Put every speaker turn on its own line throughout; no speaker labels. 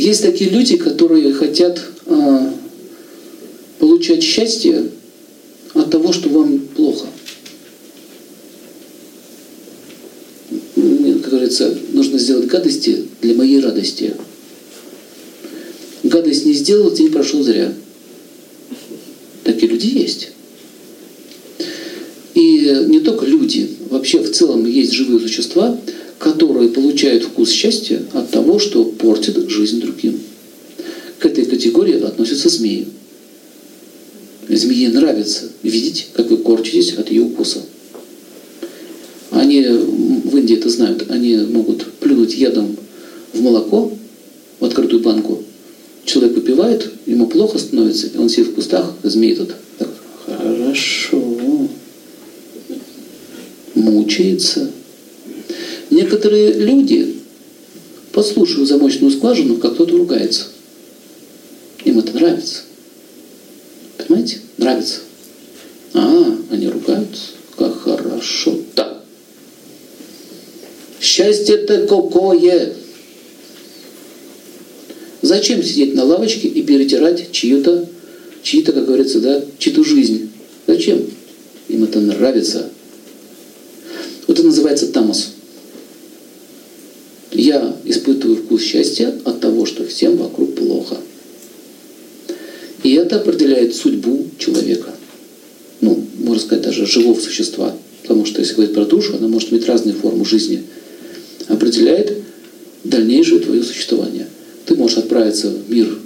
Есть такие люди, которые хотят а, получать счастье от того, что вам плохо. Как говорится, нужно сделать гадости для моей радости. Гадость не сделал, день прошел зря. Такие люди есть. И не только люди, вообще в целом есть живые существа, которые получают вкус счастья от того, что портит жизнь другим. К этой категории относятся змеи. Змее нравится видеть, как вы корчитесь от ее укуса. Они в Индии это знают, они могут плюнуть ядом в молоко, в открытую банку. Человек выпивает, ему плохо становится, и он сидит в кустах, змеи тут. Так, хорошо. Мучается. Некоторые люди послушают замочную скважину, как кто-то ругается. Им это нравится. Понимаете? Нравится. А, они ругаются. Как хорошо. Так. Счастье-то какое! Зачем сидеть на лавочке и перетирать чью-то, чьи-то, как говорится, да, чью-то жизнь? Зачем? Им это нравится. Вот это называется тамос. Испытываю вкус счастья от того, что всем вокруг плохо. И это определяет судьбу человека. Ну, можно сказать, даже живого существа. Потому что если говорить про душу, она может иметь разные формы жизни. Определяет дальнейшее твое существование. Ты можешь отправиться в мир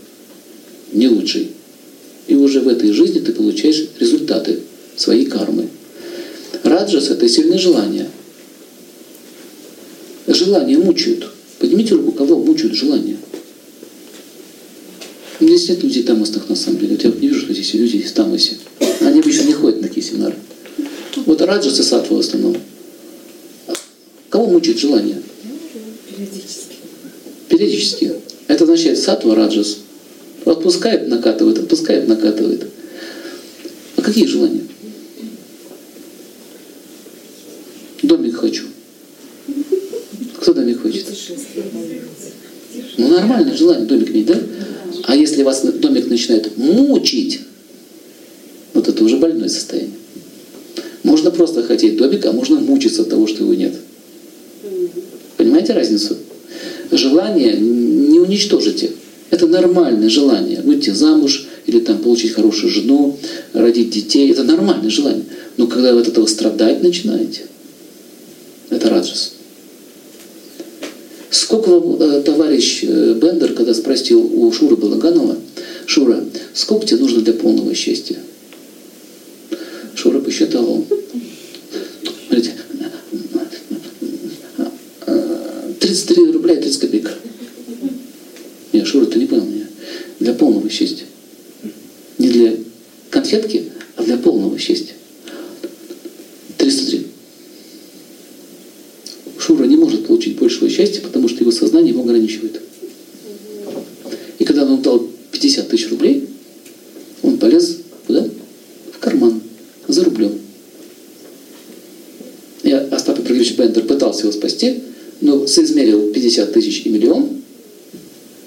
не лучший. И уже в этой жизни ты получаешь результаты своей кармы. Раджас – это сильное желание. Желания мучают. Поднимите руку, кого мучают желания. Здесь нет людей тамосных на самом деле. Вот я не вижу, что здесь люди из тамоси. Они обычно не ходят на такие семинары. Вот раджас и сатва в основном. Кого мучает желание?
Периодически.
Периодически. Это означает сатва раджас. Отпускает, накатывает, отпускает, накатывает. А какие желания? Домик хочу. Кто домик хочет?
Путешествие.
Ну, нормальное желание домик иметь, да? А если вас домик начинает мучить, вот это уже больное состояние. Можно просто хотеть домик, а можно мучиться от того, что его нет. Понимаете разницу? Желание не уничтожите. Это нормальное желание. Выйти замуж или там получить хорошую жену, родить детей. Это нормальное желание. Но когда вы от этого страдать начинаете, это раджас. Сколько э, товарищ э, Бендер, когда спросил у Шуры Балаганова, Шура, сколько тебе нужно для полного счастья? Шура посчитал. Смотрите, э, 33 рубля и 30 копеек. Нет, Шура, ты не понял меня. Для полного счастья. Не для конфетки, а для полного счастья. 303. Шура не может получить большего счастья, потому что его сознание его ограничивает. И когда он дал 50 тысяч рублей, он полез куда? В карман, за рублем. Я, Бендер пытался его спасти, но соизмерил 50 тысяч и миллион,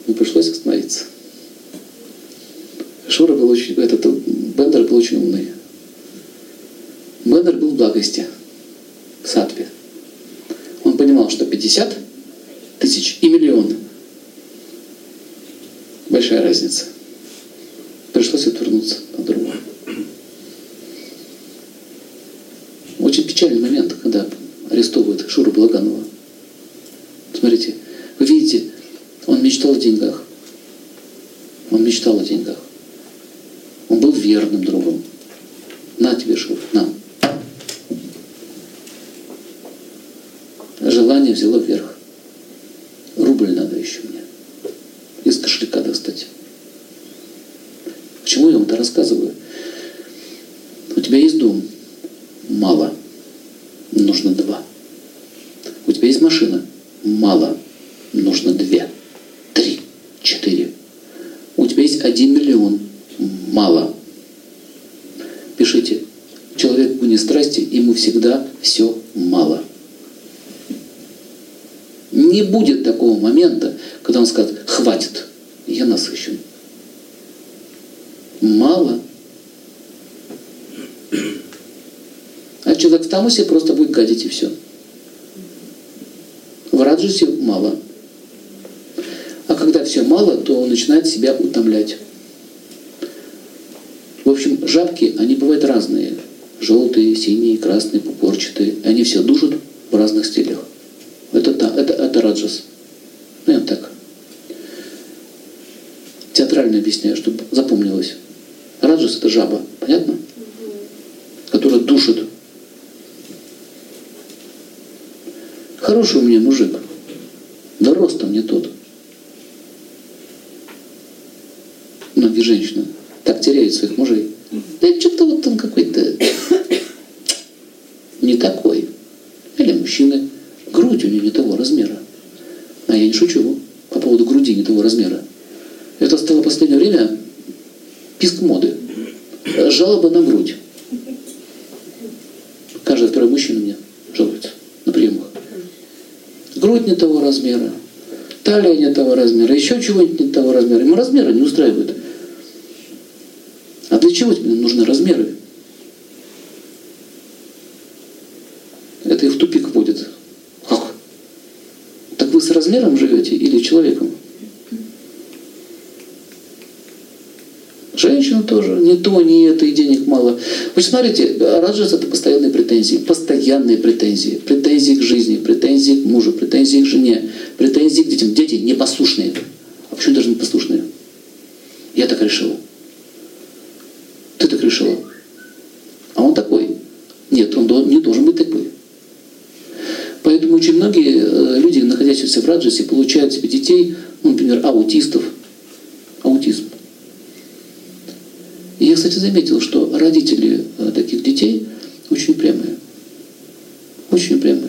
и пришлось остановиться. Шура был очень, этот Бендер был очень умный. Бендер был в благости, в сатве. Он понимал, что 50 тысяч и миллион – большая разница. Пришлось отвернуться от другого. Очень печальный момент, когда арестовывают Шуру Благанова. Смотрите, вы видите, он мечтал о деньгах. Он мечтал о деньгах. Он был верным другом. На тебе, Шур, на. Желание взяло вверх. Рубль надо еще мне. Из кошелька достать. Почему я вам это рассказываю? У тебя есть дом? Мало нужно два. У тебя есть машина? Мало. Нужно две, три, четыре. У тебя есть один миллион? Мало. Пишите. Человек не страсти, ему всегда все мало. Не будет такого момента, когда он скажет «хватит, я насыщен». Мало – в тамасе просто будет гадить и все. В раджасе мало. А когда все мало, то он начинает себя утомлять. В общем, жабки, они бывают разные. Желтые, синие, красные, пупорчатые. И они все душат в разных стилях. Это, это, это раджас. Ну, я так. Театрально объясняю, чтобы запомнилось. Раджас – это жаба. Понятно? Которая душит. Хороший у меня мужик. Да ростом не тот. Многие женщины так теряют своих мужей. Да что-то вот он какой-то не такой. Или мужчины. Грудь у него не того размера. А я не шучу по поводу груди не того размера. Это стало в последнее время писк моды. Жалоба на грудь. Каждый второй мужчина мне жалуется на приемах. Грудь не того размера, талия не того размера, еще чего-нибудь не того размера. Ему размеры не устраивают. А для чего тебе нужны размеры? Это их в тупик вводит. Как? Так вы с размером живете или человеком? Женщина тоже, не то, не это, и денег мало. Вы смотрите, раджас это постоянные претензии, постоянные претензии. Претензии к жизни, претензии к мужу, претензии к жене, претензии к детям. Дети непослушные. А почему должны быть послушные? Я так решила. Ты так решила. А он такой. Нет, он не должен быть такой. Поэтому очень многие люди, находящиеся в раджасе, получают себе детей, ну, например, аутистов. Аутизм. И я, кстати, заметил, что родители таких детей очень прямые. Очень прямые.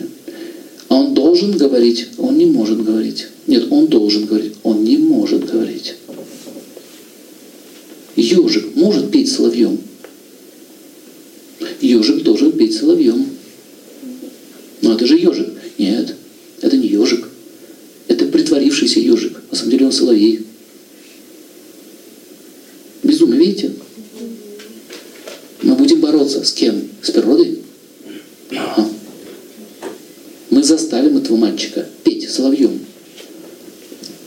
Должен говорить, он не может говорить. Нет, он должен говорить, он не может говорить. Ежик может петь соловьем. Ежик должен петь соловьем. Но это же ежик. Нет, это не ежик. Это притворившийся ежик. На самом деле он соловей. Безумие, видите? Мы будем бороться с кем? С природой? Ага. Мы заставим этого мальчика петь соловьем.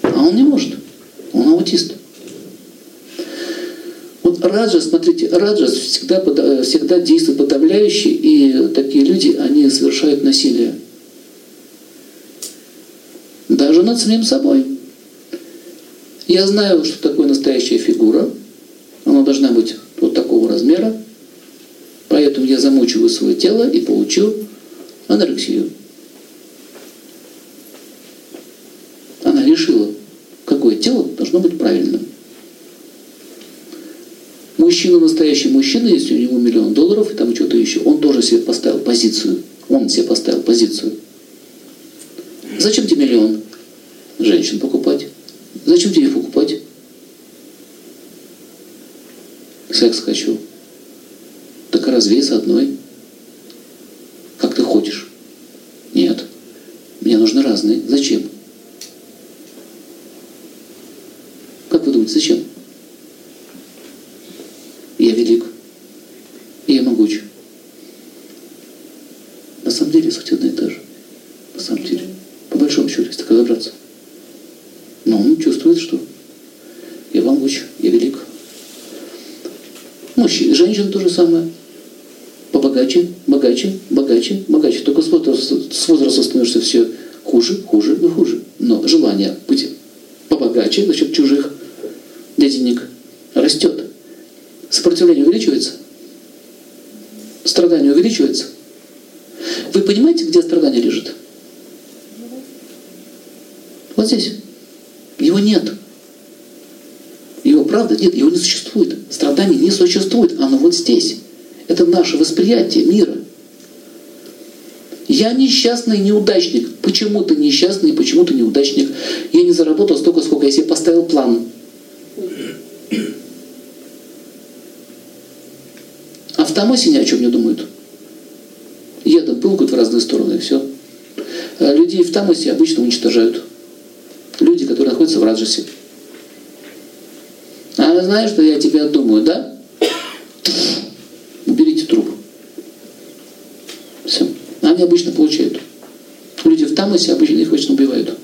А он не может. Он аутист. Вот раджас, смотрите, раджас всегда, всегда действует подавляюще, и такие люди, они совершают насилие. Даже над самим собой. Я знаю, что такое настоящая фигура. Она должна быть вот такого размера. Поэтому я замучиваю свое тело и получу анорексию. Она решила, какое тело должно быть правильным. Мужчина, настоящий мужчина, если у него миллион долларов и там что-то еще, он тоже себе поставил позицию. Он себе поставил позицию. Зачем тебе миллион женщин покупать? Зачем тебе их покупать? Секс хочу. Так развей с одной. Как ты хочешь? Нет. Мне нужны разные. Зачем? Как вы думаете, зачем? Я велик. И я могуч. На самом деле суть одна и та же. На самом деле. По большому счету, если так разобраться. Но он чувствует, что я могуч, я велик. Мужчина, женщина то же самое. Побогаче, богаче, богаче, богаче. Только с возрастом, с возрастом становишься все хуже, хуже и хуже. Но желание быть побогаче за счет чужих денег растет. Сопротивление увеличивается. Страдание увеличивается. Вы понимаете, где страдание лежит? Вот здесь. Его нет. Его правда нет, его не существует. Страдание не существует, оно вот здесь. Это наше восприятие мира. Я несчастный неудачник. Почему ты несчастный, почему ты неудачник? Я не заработал столько, сколько я себе поставил план. В ни о чем не думают. Едут, пылкают в разные стороны, и все. А людей в Тамосе обычно уничтожают. Люди, которые находятся в Раджасе. А знаешь, что я тебя думаю, да? Уберите труп. они обычно получают. Люди в тамасе обычно их очень убивают.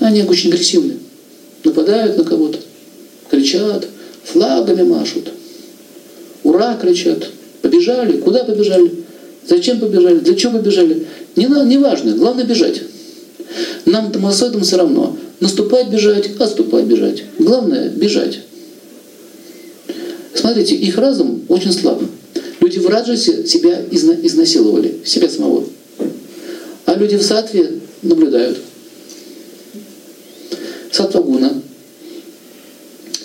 Они очень агрессивны. Нападают на кого-то, кричат, флагами машут. Ура кричат. Побежали. Куда побежали? Зачем побежали? Для чего побежали? Не, не важно. Главное бежать. Нам тамасоидам все равно. Наступать бежать, отступать бежать. Главное бежать. Смотрите, их разум очень слаб. Люди в раджасе себя изна изнасиловали, себя самого. А люди в сатве наблюдают. Сатвагуна,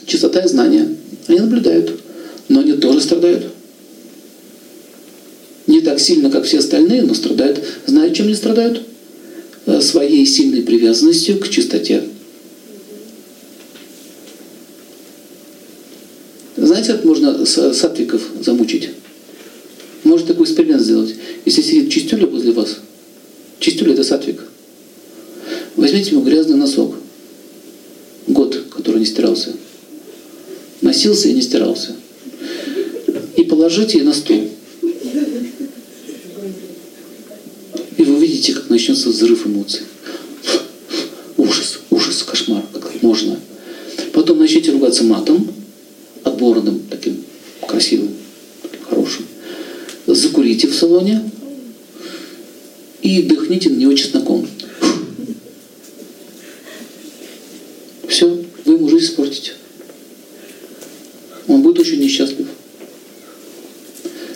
чистота и знания. Они наблюдают, страдают. Не так сильно, как все остальные, но страдают. Знают, чем они страдают? Э, своей сильной привязанностью к чистоте. Знаете, как можно сатвиков замучить? Может такой эксперимент сделать. Если сидит чистюля возле вас, чистюля это сатвик, возьмите ему грязный носок, год, который не стирался, носился и не стирался, положите на стол. И вы увидите, как начнется взрыв эмоций. Ужас, ужас, кошмар, как можно. Потом начнете ругаться матом, отборным, таким красивым, таким хорошим. Закурите в салоне и дыхните на него чесноком. Все, вы ему жизнь испортите. Он будет очень несчастлив.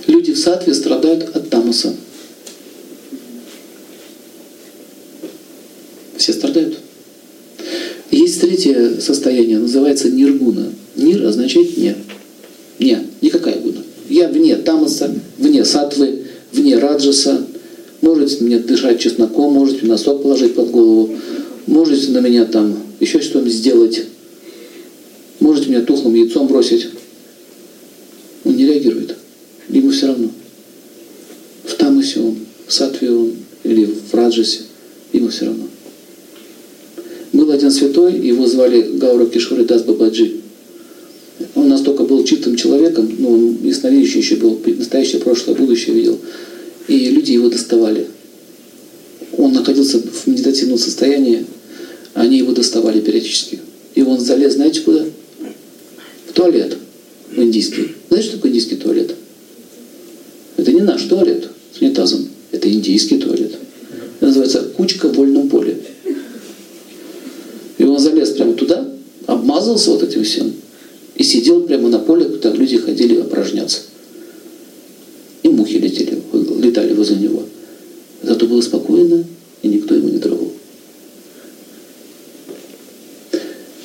Люди в сатве страдают от тамаса. Все страдают. Есть третье состояние, называется ниргуна. Нир означает «не». Не, никакая гуна. Я вне тамаса, вне сатвы, вне раджаса. Можете мне дышать чесноком, можете носок положить под голову, можете на меня там еще что-нибудь сделать, можете меня тухлым яйцом бросить. Он не реагирует. Ему все равно. В тамасе он, в сатве он или в раджасе, ему все равно. Святой, его звали Гаура Кишори Дас Бабаджи. Он настолько был чистым человеком, ну, он ясновидящий еще был, настоящее, прошлое, будущее видел. И люди его доставали. Он находился в медитативном состоянии, они его доставали периодически. И он залез, знаете, куда? В туалет. В индийский. Знаете, что такое индийский туалет? Это не наш туалет с унитазом. Это индийский туалет. Это называется кучка в вольном поле. Прямо туда, обмазался вот этим всем и сидел прямо на поле, куда люди ходили опорожняться. И мухи летели, летали возле него. Зато было спокойно, и никто его не трогал.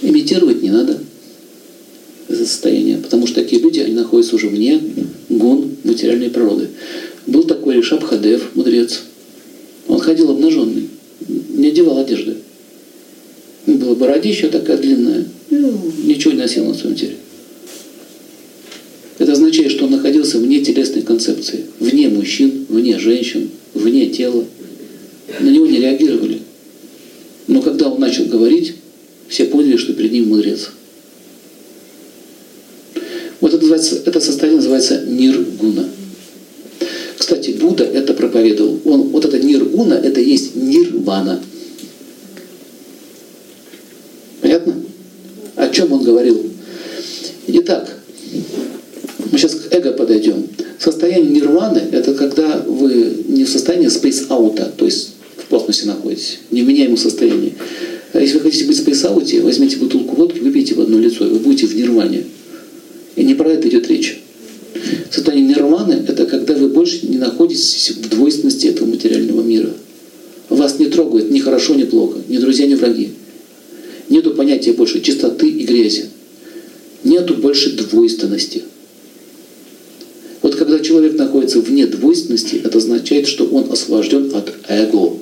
Имитировать не надо это состояние, потому что такие люди, они находятся уже вне гон материальной природы. Был такой Ришаб Хадев, мудрец. Он ходил обнаженный, не одевал одежды. Была бородища такая длинная, ничего не носил на своем теле. Это означает, что он находился вне телесной концепции, вне мужчин, вне женщин, вне тела. На него не реагировали. Но когда он начал говорить, все поняли, что перед ним мудрец. Вот это, называется, это состояние называется ниргуна. Кстати, Будда это проповедовал. Он, вот это ниргуна, это есть нирвана. Понятно? О чем он говорил? Итак, мы сейчас к эго подойдем. Состояние нирваны – это когда вы не в состоянии space out а, то есть в космосе находитесь, в невменяемом состоянии. А если вы хотите быть в space out е, возьмите бутылку водки, выпейте в одно лицо, и вы будете в нирване. И не про это идет речь. Состояние нирваны – это когда вы больше не находитесь в двойственности этого материального мира. Вас не трогает ни хорошо, ни плохо, ни друзья, ни враги. Понятия больше чистоты и грязи. Нету больше двойственности. Вот когда человек находится вне двойственности, это означает, что он освобожден от эго.